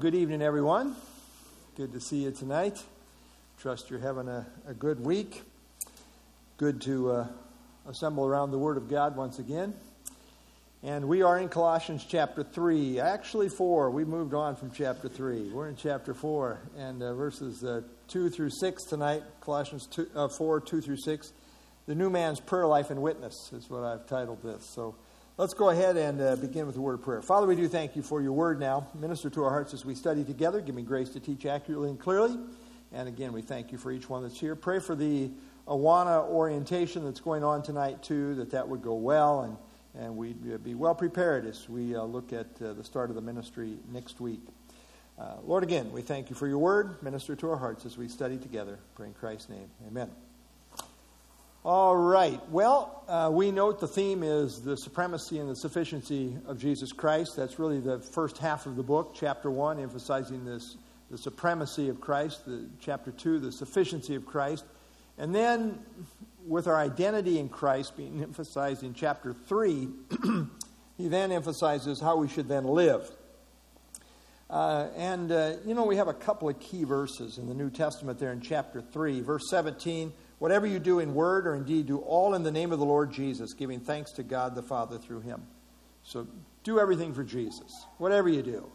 Good evening, everyone. Good to see you tonight. Trust you're having a, a good week. Good to uh, assemble around the Word of God once again. And we are in Colossians chapter 3, actually 4. We moved on from chapter 3. We're in chapter 4 and uh, verses uh, 2 through 6 tonight. Colossians 2, uh, 4, 2 through 6. The new man's prayer life and witness is what I've titled this. So Let's go ahead and uh, begin with a word of prayer. Father, we do thank you for your word now. Minister to our hearts as we study together. Give me grace to teach accurately and clearly. And again, we thank you for each one that's here. Pray for the Awana orientation that's going on tonight, too, that that would go well and, and we'd be well prepared as we uh, look at uh, the start of the ministry next week. Uh, Lord, again, we thank you for your word. Minister to our hearts as we study together. Pray in Christ's name. Amen. All right. Well, uh, we note the theme is the supremacy and the sufficiency of Jesus Christ. That's really the first half of the book, chapter 1, emphasizing this, the supremacy of Christ, the, chapter 2, the sufficiency of Christ. And then, with our identity in Christ being emphasized in chapter 3, he then emphasizes how we should then live. Uh, and, uh, you know, we have a couple of key verses in the New Testament there in chapter 3. Verse 17 Whatever you do in word or in deed, do all in the name of the Lord Jesus, giving thanks to God the Father through him. So do everything for Jesus, whatever you do.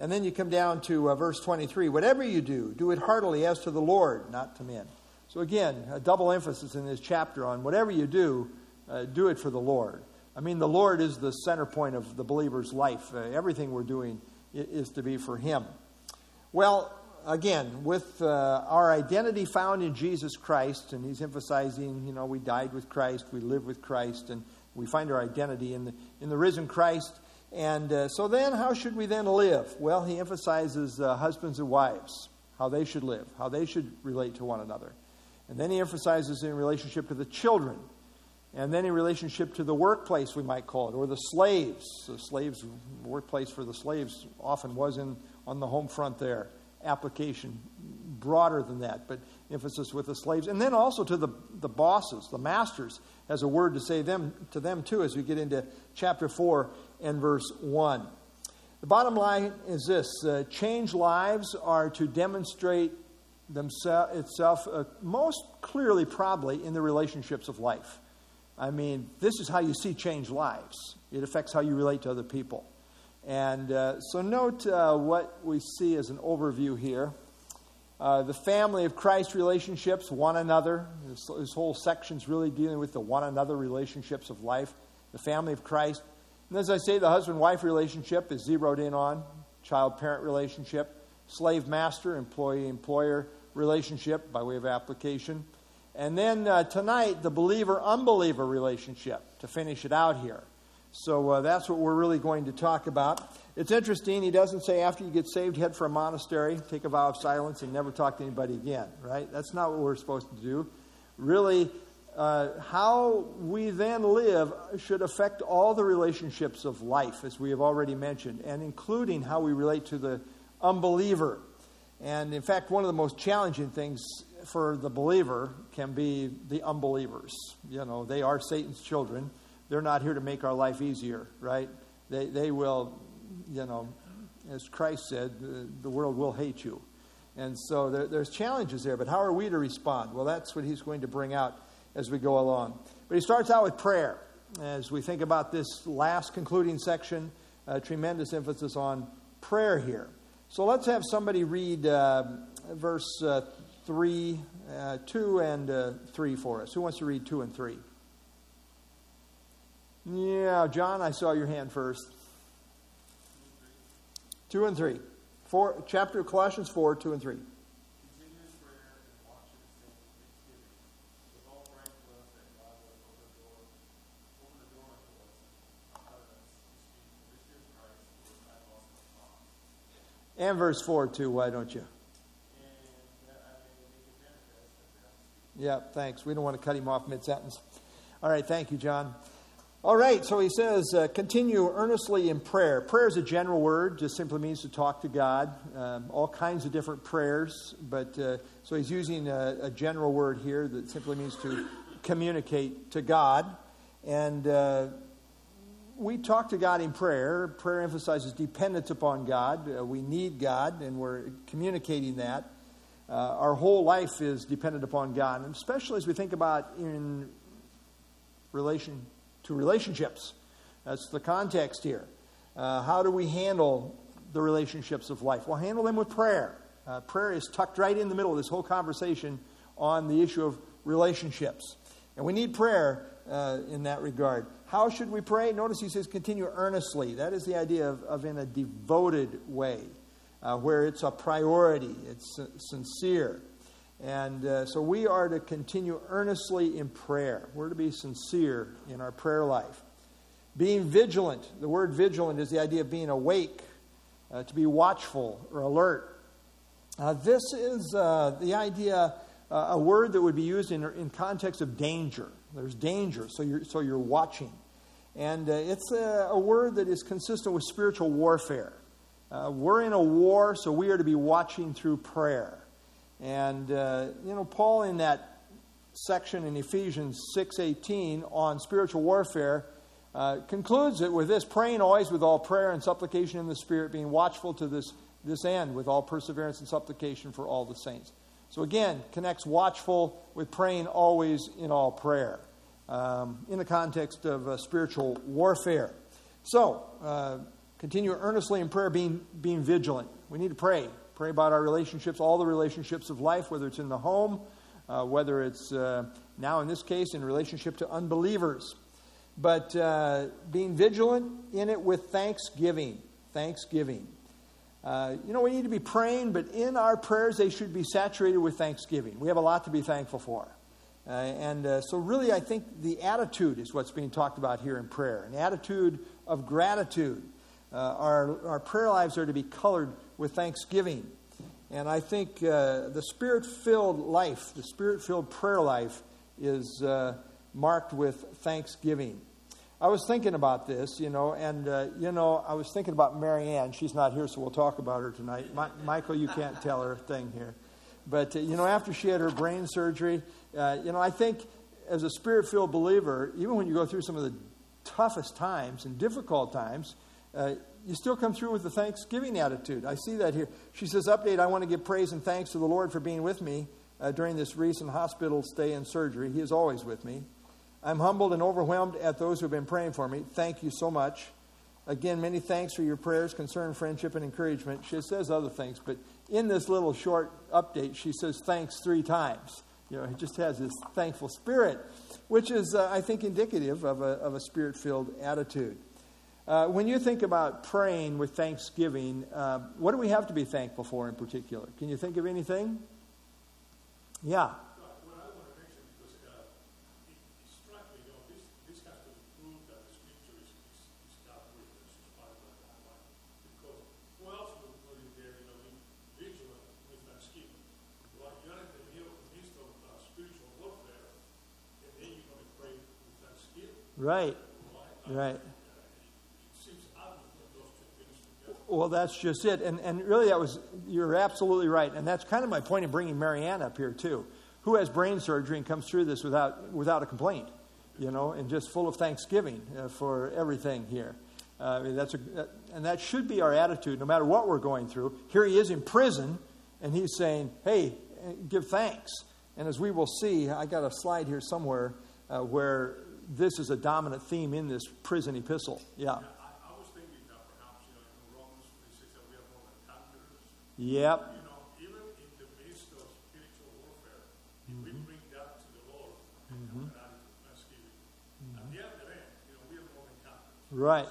And then you come down to uh, verse 23 whatever you do, do it heartily as to the Lord, not to men. So again, a double emphasis in this chapter on whatever you do, uh, do it for the Lord. I mean, the Lord is the center point of the believer's life. Uh, everything we're doing is to be for Him. Well, again, with uh, our identity found in Jesus Christ, and he's emphasizing, you know, we died with Christ, we live with Christ, and we find our identity in the, in the risen Christ. And uh, so then, how should we then live? Well, he emphasizes uh, husbands and wives, how they should live, how they should relate to one another. And then he emphasizes in relationship to the children. And then in relationship to the workplace, we might call it, or the slaves. The slaves, workplace for the slaves often was in, on the home front there application broader than that, but emphasis with the slaves. And then also to the, the bosses, the masters, has a word to say them, to them too as we get into chapter 4 and verse 1. The bottom line is this uh, change lives are to demonstrate themselves itself uh, most clearly, probably, in the relationships of life. I mean, this is how you see change lives, it affects how you relate to other people. And uh, so, note uh, what we see as an overview here. Uh, the family of Christ relationships, one another. This, this whole section is really dealing with the one another relationships of life. The family of Christ. And as I say, the husband wife relationship is zeroed in on child parent relationship, slave master, employee employer relationship by way of application. And then uh, tonight, the believer unbeliever relationship to finish it out here. So uh, that's what we're really going to talk about. It's interesting, he doesn't say after you get saved, head for a monastery, take a vow of silence, and never talk to anybody again, right? That's not what we're supposed to do. Really, uh, how we then live should affect all the relationships of life, as we have already mentioned, and including how we relate to the unbeliever. And in fact, one of the most challenging things for the believer can be the unbelievers. You know, they are Satan's children they're not here to make our life easier, right? They, they will, you know, as Christ said, the, the world will hate you. And so there, there's challenges there, but how are we to respond? Well, that's what he's going to bring out as we go along. But he starts out with prayer. As we think about this last concluding section, tremendous emphasis on prayer here. So let's have somebody read uh, verse uh, 3, uh, 2 and uh, 3 for us. Who wants to read 2 and 3? Yeah, John, I saw your hand first. Two and three. Four, chapter of Colossians 4, 2 and 3. And verse 4 too, why don't you? Yeah, thanks. We don't want to cut him off mid sentence. All right, thank you, John. All right, so he says, uh, continue earnestly in prayer. Prayer is a general word, just simply means to talk to God. Um, all kinds of different prayers, but uh, so he's using a, a, general word here that simply means to communicate to God. And uh, we talk to God in prayer. Prayer emphasizes dependence upon God. Uh, we need God, and we're communicating that. Uh, our whole life is dependent upon God, and especially as we think about in relation to relationships. That's the context here. Uh, how do we handle the relationships of life? Well, handle them with prayer. Uh, prayer is tucked right in the middle of this whole conversation on the issue of relationships. And we need prayer uh, in that regard. How should we pray? Notice he says, continue earnestly. That is the idea of, of in a devoted way, uh, where it's a priority, it's sincere. And uh, so we are to continue earnestly in prayer. We're to be sincere in our prayer life. Being vigilant, the word vigilant is the idea of being awake, uh, to be watchful or alert. Uh, this is uh, the idea, uh, a word that would be used in, in context of danger. There's danger, so you're, so you're watching. And uh, it's a, a, word that is consistent with spiritual warfare. We're in a war, so we are to be watching through prayer. And, uh, you know, Paul in that section in Ephesians 6.18 on spiritual warfare uh, concludes it with this, praying always with all prayer and supplication in the Spirit, being watchful to this, this end with all perseverance and supplication for all the saints. So again, connects watchful with praying always in all prayer um, in the context of uh, spiritual warfare. So, uh, continue earnestly in prayer, being, being vigilant. We need to pray. Pray about our relationships, all the relationships of life, whether it's in the home, uh, whether it's uh, now in this case in relationship to unbelievers. But uh, being vigilant in it with thanksgiving. Thanksgiving. Uh, you know, we need to be praying, but in our prayers, they should be saturated with thanksgiving. We have a lot to be thankful for. Uh, and uh, so, really, I think the attitude is what's being talked about here in prayer an attitude of gratitude. Our, our prayer lives are to be colored with thanksgiving. And I think uh, the spirit filled life, the spirit filled prayer life, is uh, marked with thanksgiving. I was thinking about this, you know, and, uh, you know, I was thinking about Marianne. She's not here, so we'll talk about her tonight. My, Michael, you can't tell her thing here. But, you know, after she had her brain surgery, uh, you know, I think as a spirit filled believer, even when you go through some of the toughest times and difficult times, uh, you still come through with the thanksgiving attitude. I see that here. She says, Update, I want to give praise and thanks to the Lord for being with me uh, during this recent hospital stay and surgery. He is always with me. I'm humbled and overwhelmed at those who have been praying for me. Thank you so much. Again, many thanks for your prayers, concern, friendship, and encouragement. She says other things, but in this little short update, she says thanks three times. You know, he just has this thankful spirit, which is, uh, I think, indicative of a, of a spirit filled attitude. Uh, when you think about praying with thanksgiving, uh, what do we have to be thankful for in particular? Can you think of anything? Yeah. Right. Right. Well, that's just it. And, and really, that was, you're absolutely right. And that's kind of my point in bringing Marianne up here, too. Who has brain surgery and comes through this without, without a complaint, you know, and just full of thanksgiving uh, for everything here. Uh, I mean, that's a, and that should be our attitude no matter what we're going through. Here he is in prison, and he's saying, hey, give thanks. And as we will see, I got a slide here somewhere uh, where this is a dominant theme in this prison epistle. Yeah. I, I was thinking that perhaps, you know, in Romans 3 6 that we are more than conquerors. Yep. You know, even in the midst of spiritual warfare, if we bring that to the Lord mm-hmm. and add thanksgiving, mm-hmm. at the end you know, we are more than conquerors. Right.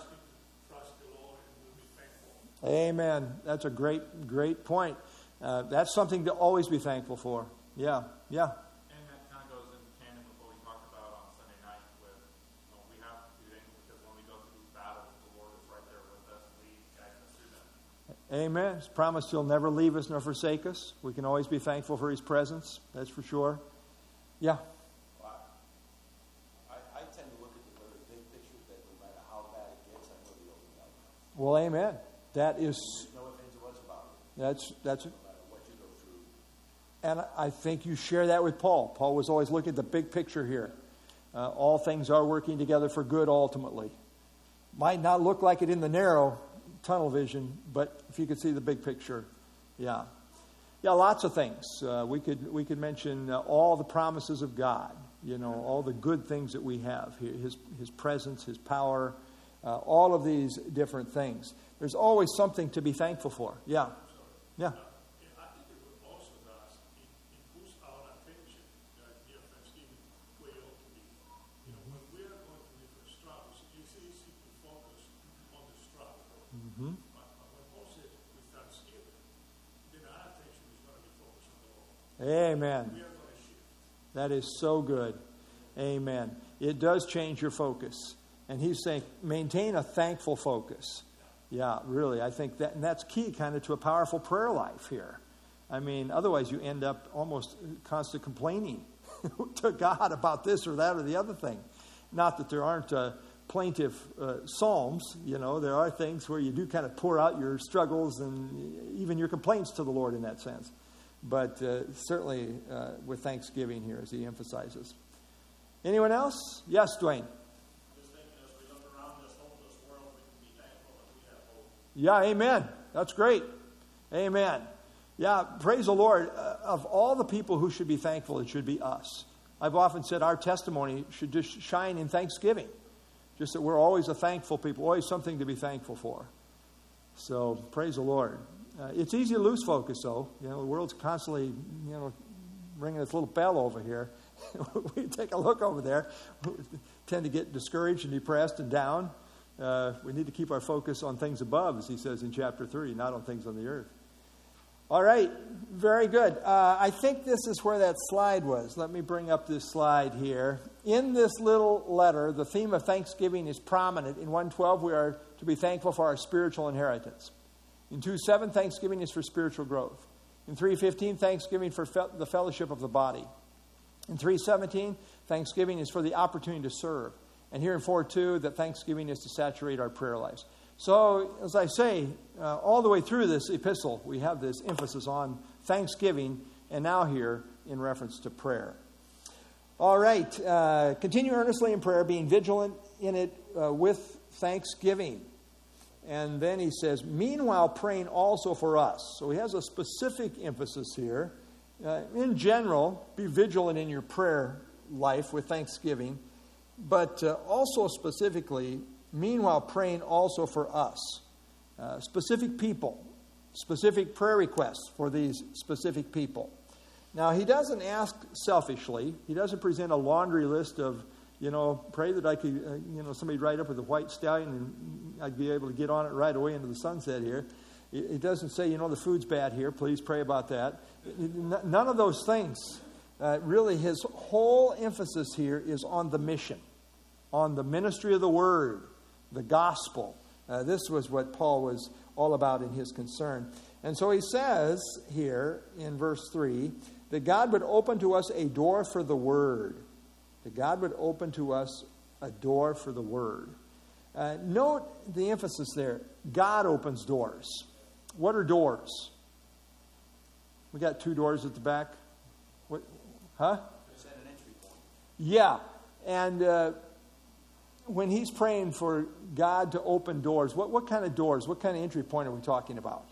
Trust the Lord and we'll be thankful. Amen. That's a great, great point. Uh, that's something to always be thankful for. Yeah, yeah. Amen. He's promised he'll never leave us nor forsake us. We can always be thankful for his presence. That's for sure. Yeah. Well, I, I, tend to look at the big picture that no matter how bad it gets, I know the ultimate outcome. Well, amen. That is. No ifs, ands, about. That's that's. No what you go through. And I think you share that with Paul. Paul was always looking at the big picture here. Uh, all things are working together for good ultimately. Might not look like it in the narrow tunnel vision, but if you could see the big picture, yeah. Yeah, lots of things. Uh, we, could, we could mention uh, all the promises of God, you know, all the good things that we have His, his presence, His power, uh, all of these different things. There's always something to be thankful for. Yeah. Yeah. Amen. That is so good. Amen. It does change your focus. And he's saying, maintain a thankful focus. Yeah, really. I think that, and that's key kind of to a powerful prayer life here. I mean, otherwise you end up almost constant complaining to God about this or that or the other thing. Not that there aren't uh, plaintive uh, psalms, you know, there are things where you do kind of pour out your struggles and even your complaints to the Lord in that sense but uh, certainly uh, with thanksgiving here, as he emphasizes. Anyone else? Yes, Dwayne. Yeah, amen. That's great. Amen. Yeah, praise the Lord. Uh, of all the people who should be thankful, it should be us. I've often said our testimony should just shine in thanksgiving. Just that we're always a thankful people, always something to be thankful for. So, praise the Lord. Uh, it's easy to lose focus, though. You know, the world's constantly, you know, ringing its little bell over here. we take a look over there, we tend to get discouraged and depressed and down. Uh, we need to keep our focus on things above, as he says in chapter 3, not on things on the earth. All right, very good. Uh, I think this is where that slide was. Let me bring up this slide here. In this little letter, the theme of thanksgiving is prominent. In 112, we are to be thankful for our spiritual inheritance. In 2 7, thanksgiving is for spiritual growth. In 315, thanksgiving for fe- the fellowship of the body. In 317, thanksgiving is for the opportunity to serve. And here in 4 2, that thanksgiving is to saturate our prayer lives. So, as I say, uh, all the way through this epistle, we have this emphasis on thanksgiving, and now here in reference to prayer. All right, uh, continue earnestly in prayer, being vigilant in it uh, with thanksgiving. And then he says, meanwhile, praying also for us. So he has a specific emphasis here. Uh, in general, be vigilant in your prayer life with thanksgiving, but uh, also specifically, meanwhile, praying also for us. Uh, specific people, specific prayer requests for these specific people. Now, he doesn't ask selfishly, he doesn't present a laundry list of you know, pray that I could, uh, you know, somebody ride up with a white stallion and I'd be able to get on it right away into the sunset here. It, it doesn't say, you know, the food's bad here. Please pray about that. It, none of those things. Uh, really, his whole emphasis here is on the mission, on the ministry of the word, the gospel. Uh, this was what Paul was all about in his concern. And so he says here in verse 3 that God would open to us a door for the word that God would open to us a door for the Word. Uh, note the emphasis there. God opens doors. What are doors? We got two doors at the back. What? Huh? Yeah, and uh, when he's praying for God to open doors, what, what kind of doors? What kind of entry point are we talking about?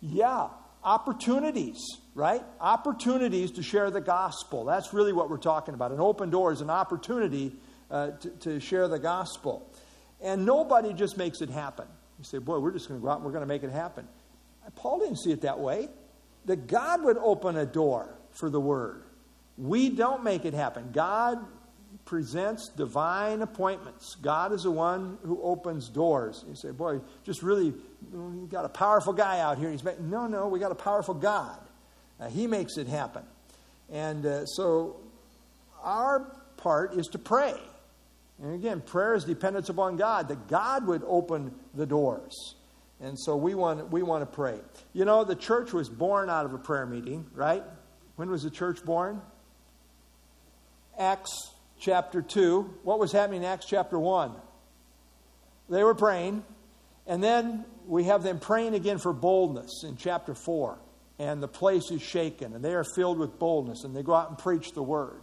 Yeah, opportunities, right? Opportunities to share the gospel. That's really what we're talking about. An open door is an opportunity uh, to, to share the gospel. And nobody just makes it happen. You say, boy, we're just going to go out and we're going to make it happen. Paul didn't see it that way. That God would open a door for the word. We don't make it happen. God presents divine appointments. God is the one who opens doors. You say, boy, just really, you got a powerful guy out here. He's making, no, no, we got a powerful God. Uh, he makes it happen. And uh, so our part is to pray. And again, prayer is dependence upon God, that God would open the doors. And so we want, we want to pray. You know, the church was born out of a prayer meeting, right? When was the church born? Acts chapter 2. What was happening in Acts chapter 1? They were praying. And then we have them praying again for boldness in chapter 4. And the place is shaken, and they are filled with boldness, and they go out and preach the word.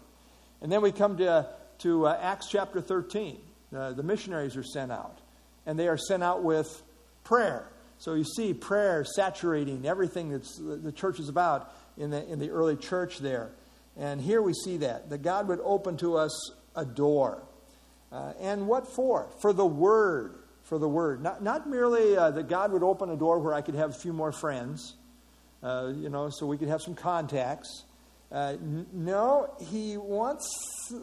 And then we come to, to uh, Acts chapter 13. Uh, the missionaries are sent out, and they are sent out with prayer. So you see prayer saturating everything that the church is about in the, in the early church there. And here we see that, that God would open to us a door. Uh, and what for? For the Word. For the Word. Not, not merely uh, that God would open a door where I could have a few more friends, uh, you know, so we could have some contacts. Uh, n- no, He wants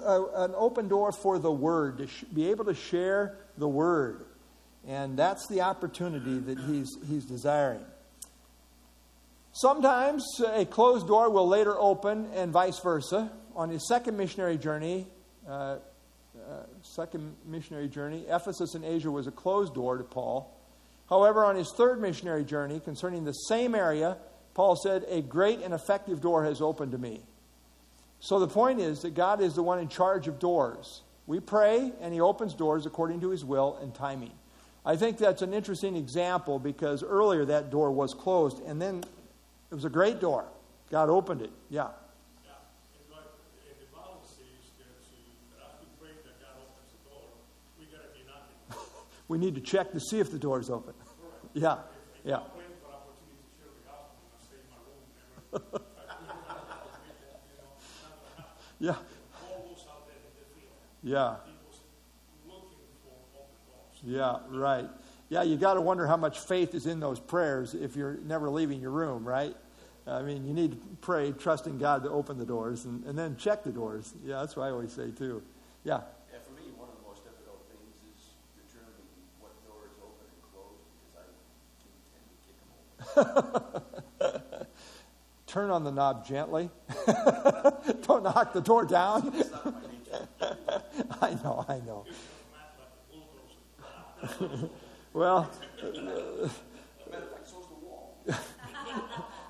a, an open door for the Word, to sh- be able to share the Word. And that's the opportunity that He's, he's desiring. Sometimes a closed door will later open, and vice versa. On his second missionary journey, uh, uh, second missionary journey, Ephesus in Asia was a closed door to Paul. However, on his third missionary journey, concerning the same area, Paul said, A great and effective door has opened to me. So the point is that God is the one in charge of doors. We pray, and he opens doors according to his will and timing. I think that's an interesting example because earlier that door was closed, and then it was a great door. God opened it. Yeah. we need to check to see if the door is open. Yeah, yeah. Yeah. Yeah. Yeah, right. Yeah, you got to wonder how much faith is in those prayers if you're never leaving your room, right? I mean, you need to pray, trusting God to open the doors, and, and then check the doors. Yeah, that's what I always say, too. Yeah. Yeah, for me, one of the most difficult things is determining what door is open and closed because I tend to kick them open. Turn on the knob gently. Don't knock the door down. I know, I know. well,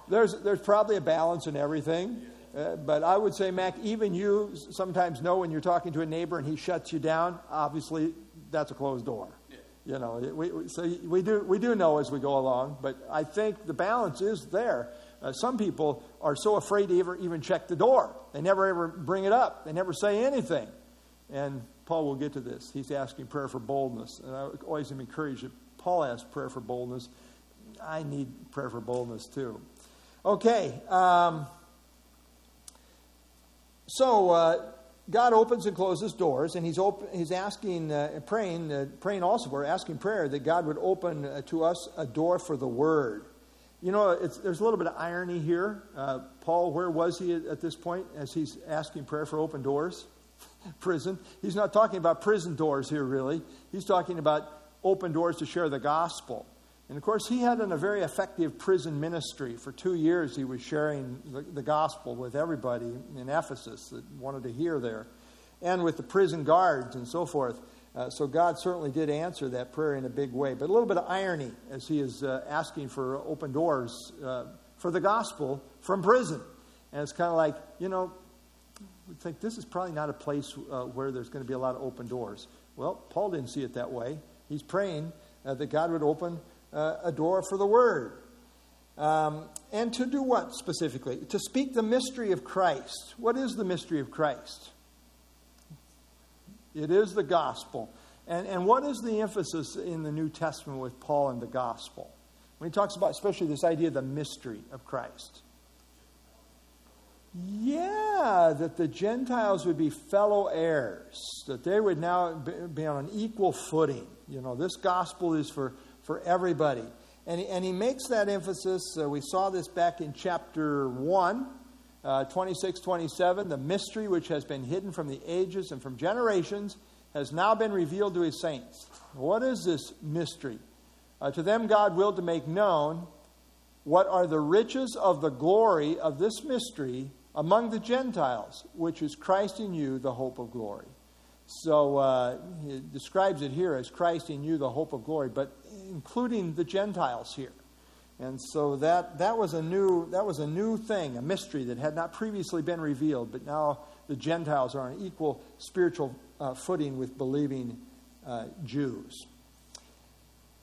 there's, there's probably a balance in everything. Uh, but I would say, Mac, even you sometimes know when you're talking to a neighbor and he shuts you down, obviously that's a closed door. Yeah. You know, we, we, so we do, we do know as we go along, but I think the balance is there. Uh, some people are so afraid to ever even check the door. They never ever bring it up. They never say anything. And Paul will get to this. He's asking prayer for boldness. And I always am encouraged that Paul asks prayer for boldness. I need prayer for boldness too. Okay. Um, so uh, God opens and closes doors, and He's open, He's asking, uh, praying, uh, praying also. We're asking prayer that God would open uh, to us a door for the Word. You know, there's a little bit of irony here. Uh, Paul, where was he at, at this point as he's asking prayer for open doors? prison. He's not talking about prison doors here, really. He's talking about open doors to share the gospel. And of course, he had a very effective prison ministry. For two years, he was sharing the, the, gospel with everybody in Ephesus that wanted to hear there, and with the prison guards and so forth. Uh, so God certainly did answer that prayer in a big way. But a little bit of irony as he is uh, asking for open doors uh, for the gospel from prison. And it's kind of like, you know, we think this is probably not a place uh, where there's going to be a lot of open doors. Well, Paul didn't see it that way. He's praying uh, that God would open uh, a door for the word. Um, and to do what specifically? To speak the mystery of Christ. What is the mystery of Christ? It is the gospel. And, and what is the emphasis in the New Testament with Paul and the gospel? When he talks about, especially this idea of the mystery of Christ. Yeah, that the Gentiles would be fellow heirs, that they would now be on an equal footing. You know, this gospel is for, for everybody. And and he makes that emphasis. Uh, we saw this back in chapter 1, uh, 26, 27. The mystery which has been hidden from the ages and from generations has now been revealed to his saints. What is this mystery? Uh, to them, God willed to make known what are the riches of the glory of this mystery among the Gentiles, which is Christ in you, the hope of glory. So uh, he describes it here as Christ in you, the hope of glory, but including the Gentiles here. And so that, that, was a new, that was a new thing, a mystery that had not previously been revealed, but now the Gentiles are on equal spiritual uh, footing with believing uh, Jews.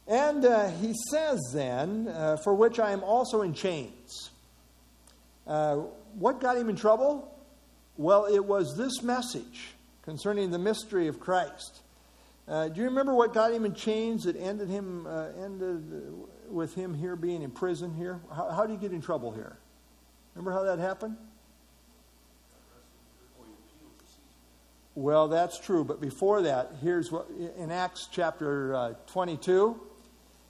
And uh, he says then, uh, for which I am also in chains. Uh, what got him in trouble? Well, it was this message concerning the mystery of Christ. Uh, do you remember what got him in chains that ended him ended with him here being in prison here? How, how did he get in trouble here? Remember how that happened? Well, that's true. But before that, here's what in Acts chapter uh, 22,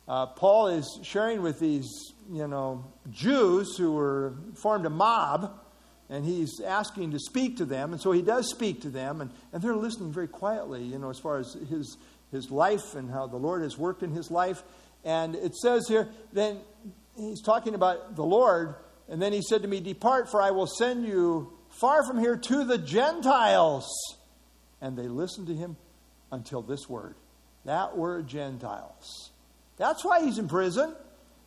uh, Paul is sharing with these, you know, Jews who were formed a mob, and he's asking to speak to them. And so he does speak to them, and, and they're listening very quietly, you know, as far as his, his life and how the Lord has worked in his life. And it says here, then he's talking about the Lord, and then he said to me, Depart, for I will send you far from here to the Gentiles and they listened to him until this word. That word, Gentiles. That's why he's in prison.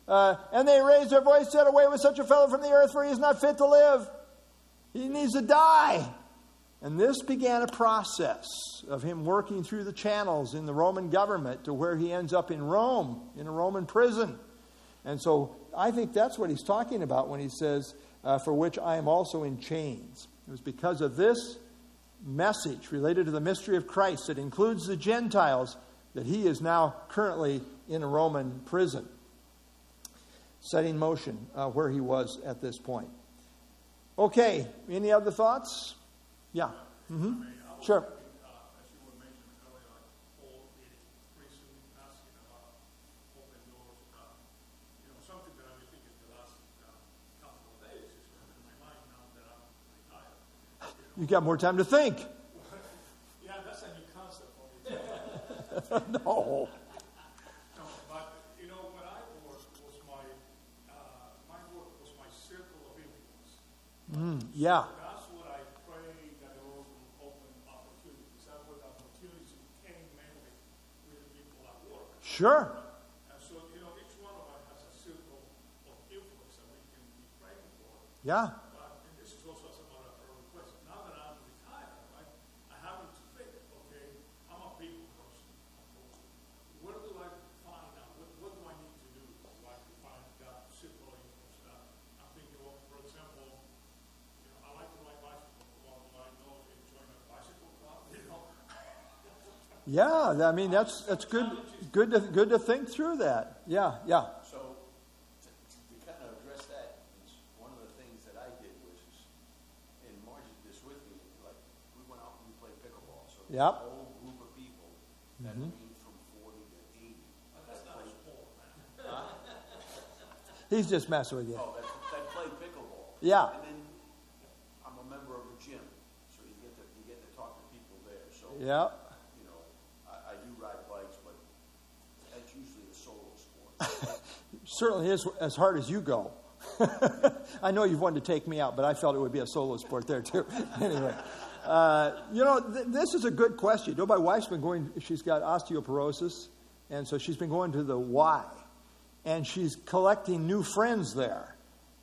Uh, and they raised their voice, said, Away with such a fellow from the earth, for he is not fit to live. He needs to die. And this began a process of him working through the channels in the Roman government to where he ends up in Rome, in a Roman prison. And so I think that's what he's talking about when he says, uh, For which I am also in chains. It was because of this message related to the mystery of Christ that includes the Gentiles that he is now currently in a Roman prison, setting motion uh, where he was at this point. Okay, any other thoughts? Yeah. Mm-hmm. Sure. You got more time to think. yeah, that's a new concept for no. No, but you know, when I worked was my uh, my work was my circle of influence. Mm, yeah. So that's what I pray that the Lord will open opportunities. That's what opportunities came mainly with the people at work. Sure. So you know, each one of us has a circle of influence that we can be praying for. Yeah. But this is also a request. Now that I'm retired, I have to think, okay, I'm a people person. Where do I find that? What do I need to do to find that circle of influence? I'm thinking, for example, I like to ride bicycles. Yeah, I mean that's that's good good to good to think through that. Yeah, yeah. So to, to kind of address that, one of the things that I did was, and Margie did this with me, like we went out and we played pickleball. So yep. a whole group of people that mm-hmm. range from forty to eighty. That's not a sport, man. Huh? He's just messing with you. Oh, that, that played pickleball. Yeah. And then I'm a member of a gym, so you get to you get to talk to people there. So yeah. Certainly is as hard as you go. I know you've wanted to take me out, but I felt it would be a solo sport there too. anyway, uh, you know, th- this is a good question. You know, my wife's been going, she's got osteoporosis, and so she's been going to the Y, and she's collecting new friends there.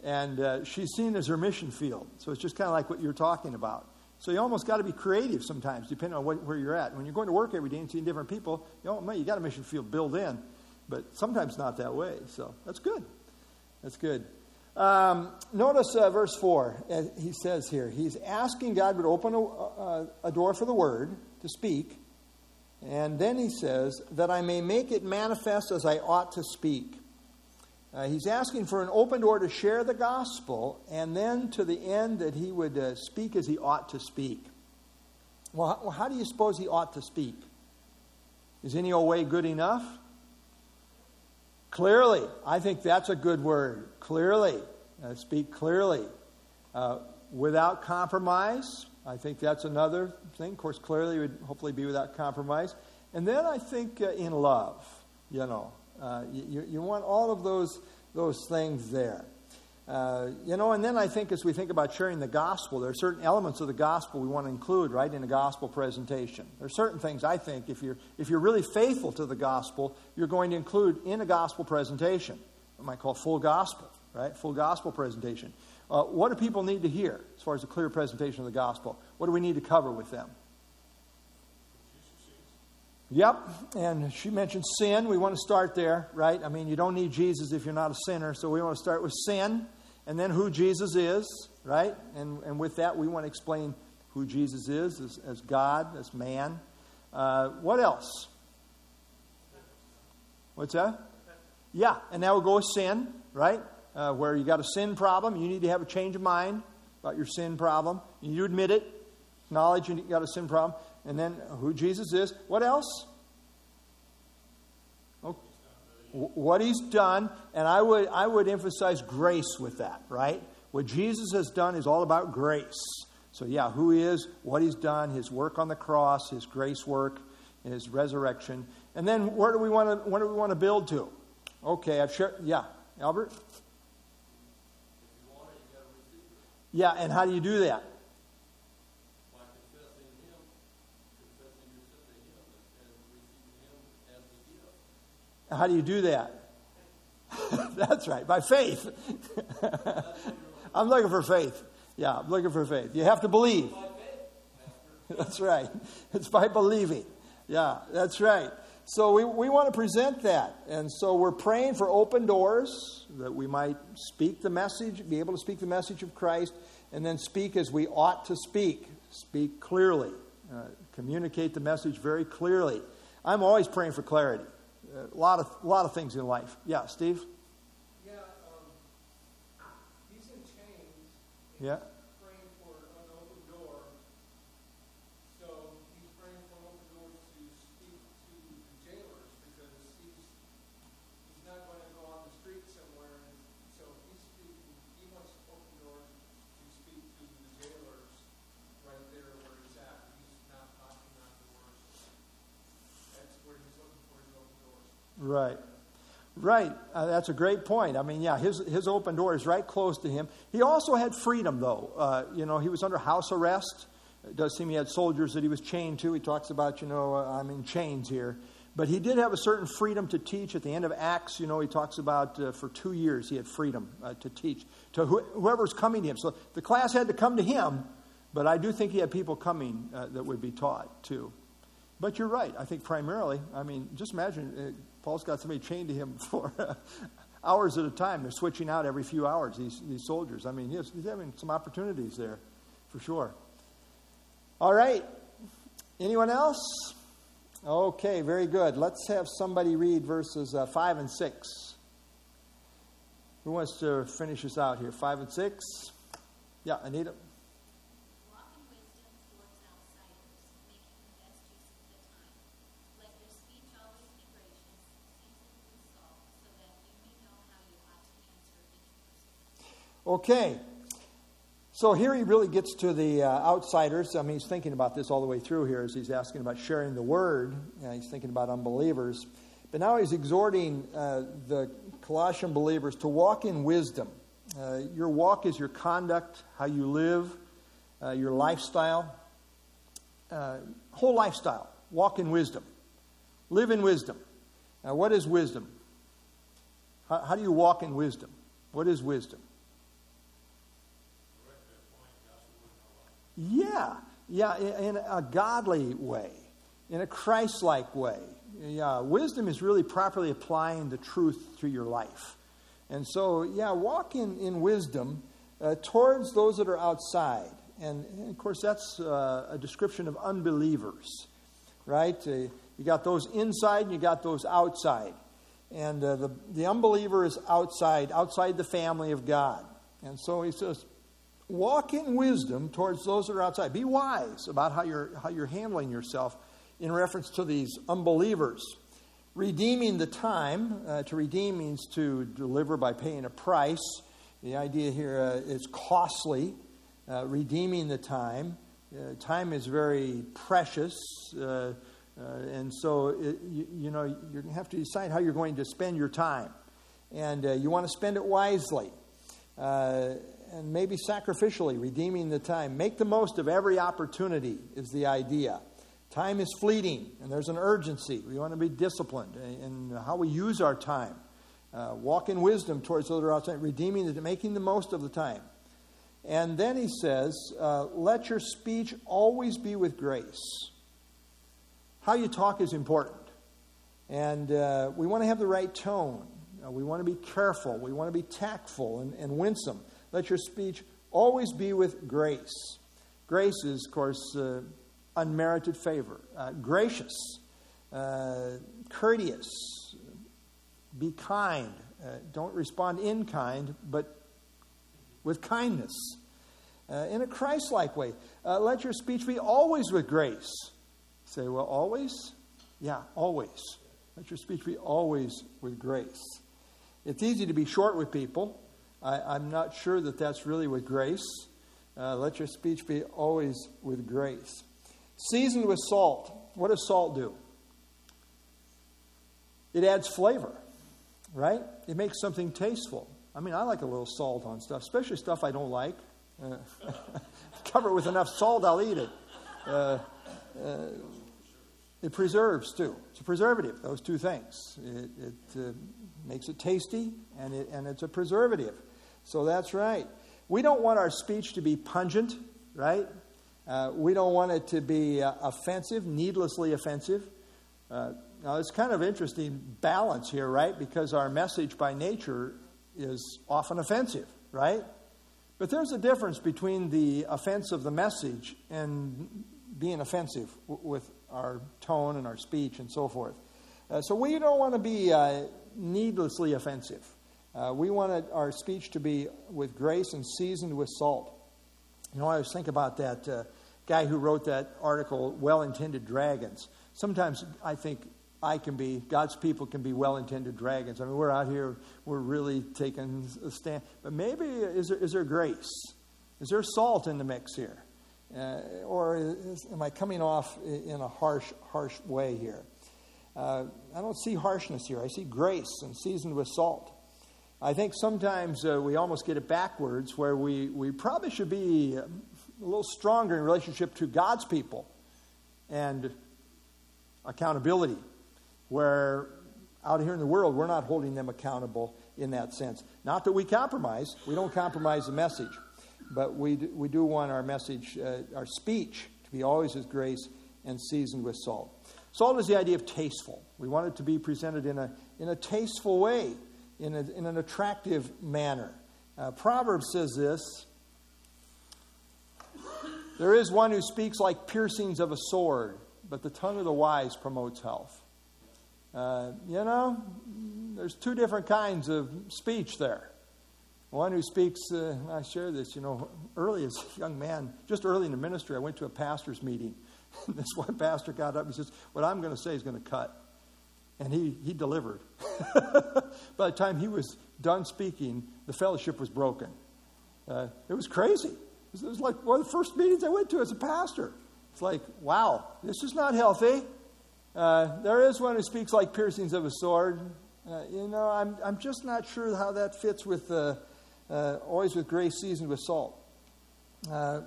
And uh, she's seen as her mission field. So it's just kind of like what you're talking about. So you almost got to be creative sometimes, depending on what, where you're at. When you're going to work every day and seeing different people, you know, man, you got a mission field built in but sometimes not that way. So that's good. That's good. Um, notice uh, verse 4. Uh, he says here, he's asking God to open a, a, a door for the word to speak. And then he says, that I may make it manifest as I ought to speak. Uh, he's asking for an open door to share the gospel, and then to the end that he would uh, speak as he ought to speak. Well, how, how do you suppose he ought to speak? Is any way good enough? Clearly. I think that's a good word. Clearly. Uh, speak clearly. Uh, without compromise. I think that's another thing. Of course, clearly would hopefully be without compromise. And then I think uh, in love. You know, uh, you, you want all of those, those things there. Uh, you know, and then I think as we think about sharing the gospel, there are certain elements of the gospel we want to include, right, in a gospel presentation. There are certain things I think, if you're, if you're really faithful to the gospel, you're going to include in a gospel presentation. What I might call full gospel, right? Full gospel presentation. Uh, what do people need to hear as far as a clear presentation of the gospel? What do we need to cover with them? Yep, and she mentioned sin. We want to start there, right? I mean, you don't need Jesus if you're not a sinner, so we want to start with sin and then who Jesus is, right? And, and with that, we want to explain who Jesus is as, as God, as man. Uh, what else? What's that? Yeah, and that would go with sin, right? Uh, where you got a sin problem, you need to have a change of mind about your sin problem. You admit it, acknowledge you got a sin problem, and then who Jesus is. What else? Oh, what he's done, and I would I would emphasize grace with that, right? What Jesus has done is all about grace. So yeah, who he is, what he's done, his work on the cross, his grace work, his resurrection, and then where do we want to where do we want to build to? Okay, I've shared. Yeah, Albert. Yeah, and how do you do that? How do you do that? That's right, by faith. I'm looking for faith. Yeah, I'm looking for faith. You have to believe. That's right. It's by believing. Yeah, that's right. So we, we want to present that. And so we're praying for open doors that we might speak the message, be able to speak the message of Christ, and then speak as we ought to speak. Speak clearly, uh, communicate the message very clearly. I'm always praying for clarity. A lot of, a lot of things in life. Yeah, Steve? Yeah, um, he's in chains. Yeah. Praying for an open door. So he's praying for an open door to speak to the jailers because he's he's not going to go on the street somewhere. And so he's speaking. He wants open doors to speak to the jailers right there where he's at. He's not knocking on doors. That's where he's looking for his open doors. Right. Right. Uh, that's a great point. I mean, yeah, his, his open door is right close to him. He also had freedom, though. Uh, you know, he was under house arrest. It does seem he had soldiers that he was chained to. He talks about, you know, uh, I'm in chains here. But he did have a certain freedom to teach. At the end of Acts, you know, he talks about uh, for two years he had freedom uh, to teach to wh- whoever's coming to him. So the class had to come to him, but I do think he had people coming uh, that would be taught, too. But you're right. I think primarily, I mean, just imagine Paul's got somebody chained to him for hours at a time. They're switching out every few hours, these, these soldiers. I mean, he's, he's having some opportunities there, for sure. All right. Anyone else? Okay, very good. Let's have somebody read verses uh, 5 and 6. Who wants to finish us out here? 5 and 6? Yeah, Anita. Walk in wisdom towards outsiders, making the best use of the time. Let your speech always be gracious, seasoned with salt, so that you may know how you ought to answer each person. Okay. So here he really gets to the uh, outsiders. I mean, he's thinking about this all the way through here as he's asking about sharing the word. He's thinking about unbelievers. But now he's exhorting uh, the Colossian believers to walk in wisdom. Uh, your walk is your conduct, how you live, uh, your lifestyle, uh, whole lifestyle. Walk in wisdom. Live in wisdom. Now, what is wisdom? How, how do you walk in wisdom? What is wisdom? Yeah, yeah, in a godly way, in a Christ like way. Yeah, wisdom is really properly applying the truth to your life. And so, yeah, walk in, in wisdom uh, towards those that are outside. And, and of course, that's uh, a description of unbelievers, right? Uh, you got those inside and you got those outside. And uh, the, the unbeliever is outside, outside the family of God. And so he says, walk in wisdom towards those that are outside. Be wise about how you're, how you're handling yourself in reference to these unbelievers. Redeeming the time, uh, to redeem means to deliver by paying a price. The idea here uh, is costly, uh, redeeming the time. Uh, time is very precious. Uh, uh, and so, it, you, you, know, you're going to have to decide how you're going to spend your time. And you want to spend it wisely and maybe sacrificially, redeeming the time. Make the most of every opportunity, is the idea. Time is fleeting, and there's an urgency. We want to be disciplined in how we use our time. Uh, walk in wisdom towards those who are outside, redeeming the, making the most of the time. And then he says, uh, let your speech always be with grace. How you talk is important. And uh, we want to have the right tone. Uh, we want to be careful. We want to be tactful and, and winsome. Let your speech always be with grace. Grace is, of course, uh, unmerited favor, uh, gracious, uh, courteous, Be kind. Uh, don't respond in kind, but with kindness. Uh, in a Christ like way. Uh, let your speech be always with grace. Say, well, always? Yeah, always. Let your speech be always with grace. It's easy to be short with people. I, am not sure that that's really with grace. Uh, let your speech be always with grace. Seasoned with salt. What does salt do? It adds flavor, right? It makes something tasteful. I mean, I like a little salt on stuff, especially stuff I don't like. Uh, cover it with enough salt, I'll eat it. Uh, uh, it preserves too. It's a preservative. Those two things. It, it uh, makes it tasty, and it, and it's a preservative. So that's right. We don't want our speech to be pungent, right? Uh, we don't want it to be uh, offensive, needlessly offensive. Uh, now, it's kind of interesting balance here, right? Because our message by nature is often offensive, right? But there's a difference between the offense of the message and being offensive w- with our tone and our speech and so forth. Uh, so we don't want to be uh, needlessly offensive. Uh, we wanted our speech to be with grace and seasoned with salt. You know, I always think about that uh, guy who wrote that article, Well Intended Dragons. Sometimes I think I can be, God's people can be well intended dragons. I mean, we're out here, we're really taking a stand. But maybe, is there, is there grace? Is there salt in the mix here? Uh, or is, am I coming off in a harsh, harsh way here? Uh, I don't see harshness here. I see grace and seasoned with salt. I think sometimes uh, we almost get it backwards where we, we probably should be a little stronger in relationship to God's people and accountability where out here in the world, we're not holding them accountable in that sense. Not that we compromise, we don't compromise the message, but we do, we do want our message, uh, our speech, to be always with grace and seasoned with salt. Salt is the idea of tasteful. We want it to be presented in a, in a tasteful way, in, a, in an attractive manner. Uh, Proverbs says this There is one who speaks like piercings of a sword, but the tongue of the wise promotes health. Uh, you know, there's two different kinds of speech there. One who speaks, uh, I share this, you know, early as a young man, just early in the ministry, I went to a pastor's meeting. this one pastor got up and says, What I'm going to say is going to cut. And he, he delivered. By the time he was done speaking, the fellowship was broken. Uh, it was crazy. It was, it was like one of the first meetings I went to as a pastor. It's like, wow, this is not healthy. Uh, there is one who speaks like piercings of a sword. Uh, you know, I'm, I'm just not sure how that fits with uh, uh always with grace seasoned with salt. Uh,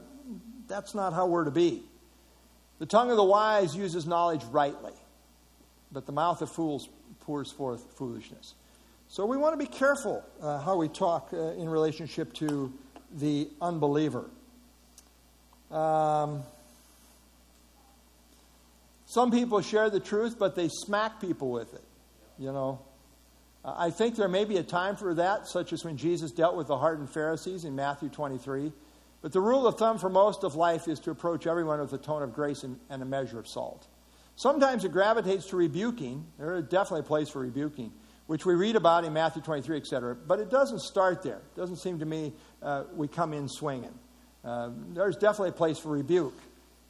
that's not how we're to be. The tongue of the wise uses knowledge rightly, but the mouth of fools pours forth foolishness. So we want to be careful uh, how we talk in relationship to the unbeliever. Um, some people share the truth, but they smack people with it. You know, I think there may be a time for that, such as when Jesus dealt with the hardened Pharisees in Matthew 23. But the rule of thumb for most of life is to approach everyone with a tone of grace and, and a measure of salt. Sometimes it gravitates to rebuking. There is definitely a place for rebuking, which we read about in Matthew 23, etc. But it doesn't start there. It doesn't seem to me uh, we come in swinging. Uh, there's definitely a place for rebuke.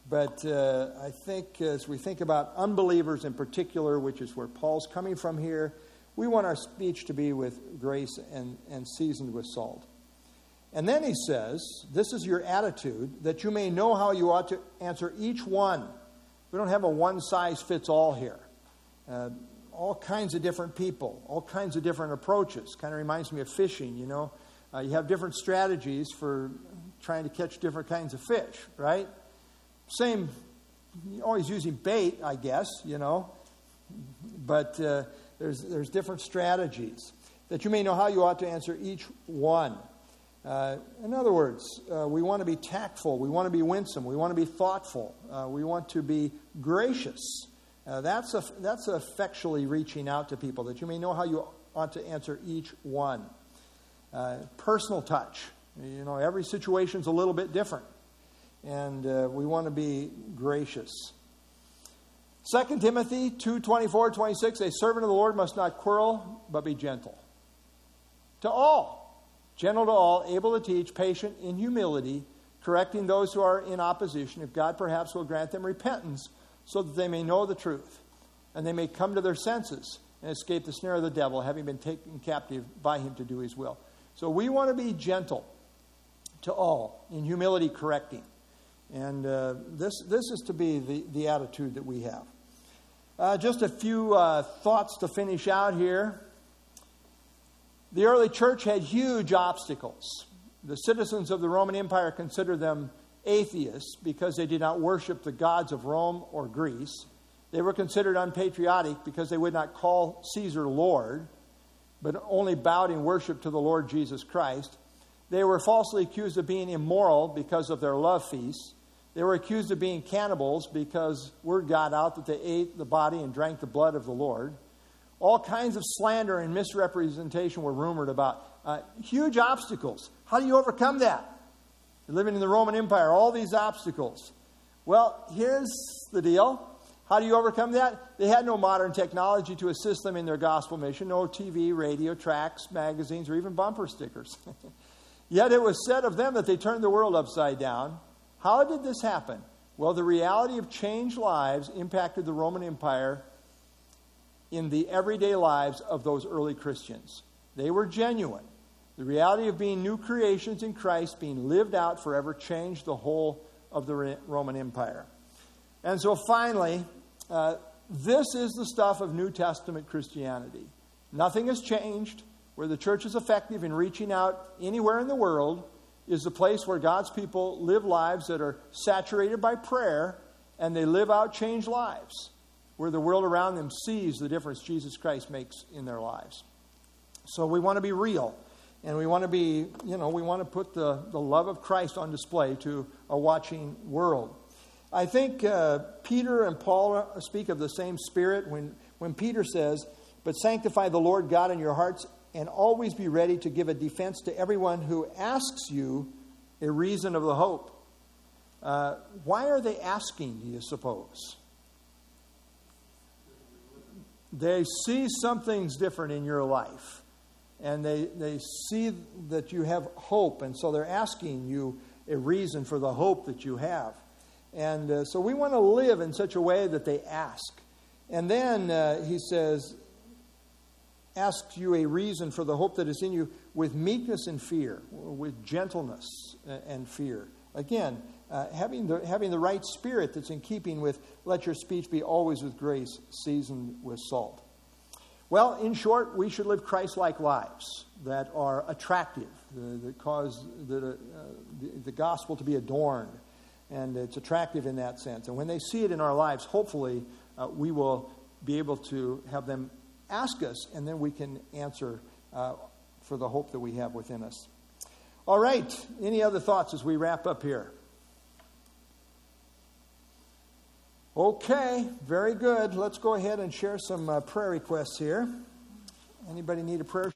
But uh, I think as we think about unbelievers in particular, which is where Paul's coming from here, we want our speech to be with grace and, and seasoned with salt. And then he says, This is your attitude, that you may know how you ought to answer each one. We don't have a one size fits all here. Uh, all kinds of different people, all kinds of different approaches. Kind of reminds me of fishing, you know. Uh, you have different strategies for trying to catch different kinds of fish, right? Same, always using bait, I guess, you know, but uh, there's, there's different strategies that you may know how you ought to answer each one. Uh, in other words, uh, we want to be tactful, we want to be winsome, we want to be thoughtful, uh, we want to be gracious. Uh, that's, a, that's effectually reaching out to people, that you may know how you ought to answer each one. Uh, personal touch. You know, every situation's a little bit different and uh, we want to be gracious. 2 Timothy 2 24, 26, a servant of the Lord must not quarrel, but be gentle. To all, gentle to all, able to teach, patient in humility, correcting those who are in opposition, if God perhaps will grant them repentance, so that they may know the truth, and they may come to their senses and escape the snare of the devil, having been taken captive by him to do his will. So we want to be gentle to all, in humility correcting. And uh, this, this is to be the, the attitude that we have. Uh, just a few uh, thoughts to finish out here. The early church had huge obstacles. The citizens of the Roman Empire considered them atheists because they did not worship the gods of Rome or Greece. They were considered unpatriotic because they would not call Caesar Lord, but only bowed in worship to the Lord Jesus Christ. They were falsely accused of being immoral because of their love feasts. They were accused of being cannibals because word got out that they ate the body and drank the blood of the Lord. All kinds of slander and misrepresentation were rumored about. Uh, huge obstacles. How do you overcome that? You're living in the Roman Empire, all these obstacles. Well, here's the deal. How do you overcome that? They had no modern technology to assist them in their gospel mission no TV, radio, tracts, magazines, or even bumper stickers. Yet it was said of them that they turned the world upside down. How did this happen? Well, the reality of changed lives impacted the Roman Empire in the everyday lives of those early Christians. They were genuine. The reality of being new creations in Christ, being lived out forever, changed the whole of the Roman Empire. And so finally, uh, this is the stuff of New Testament Christianity. Nothing has changed. Where the church is effective in reaching out anywhere in the world is the place where God's people live lives that are saturated by prayer and they live out changed lives where the world around them sees the difference Jesus Christ makes in their lives. So we want to be real. And we want to be, you know, we want to put the, the love of Christ on display to a watching world. I think uh, Peter and Paul speak of the same spirit when, when Peter says, But sanctify the Lord God in your hearts, and always be ready to give a defense to everyone who asks you a reason of the hope. Uh, why are they asking, do you suppose? They see something's different in your life, and they, they see that you have hope, and so they're asking you a reason for the hope that you have. And uh, so we want to live in such a way that they ask. And then uh, he says, asks you a reason for the hope that is in you with meekness and fear, with gentleness and fear. Again, uh, having, the, having the right spirit that's in keeping with let your speech be always with grace, seasoned with salt. Well, in short, we should live Christ like lives that are attractive, that cause the, uh, the, the gospel to be adorned. And it's attractive in that sense. And when they see it in our lives, hopefully, uh, we will be able to have them ask us, and then we can answer uh, for the hope that we have within us. All right, any other thoughts as we wrap up here? Okay, very good. Let's go ahead and share some uh, prayer requests here. Anybody need a prayer?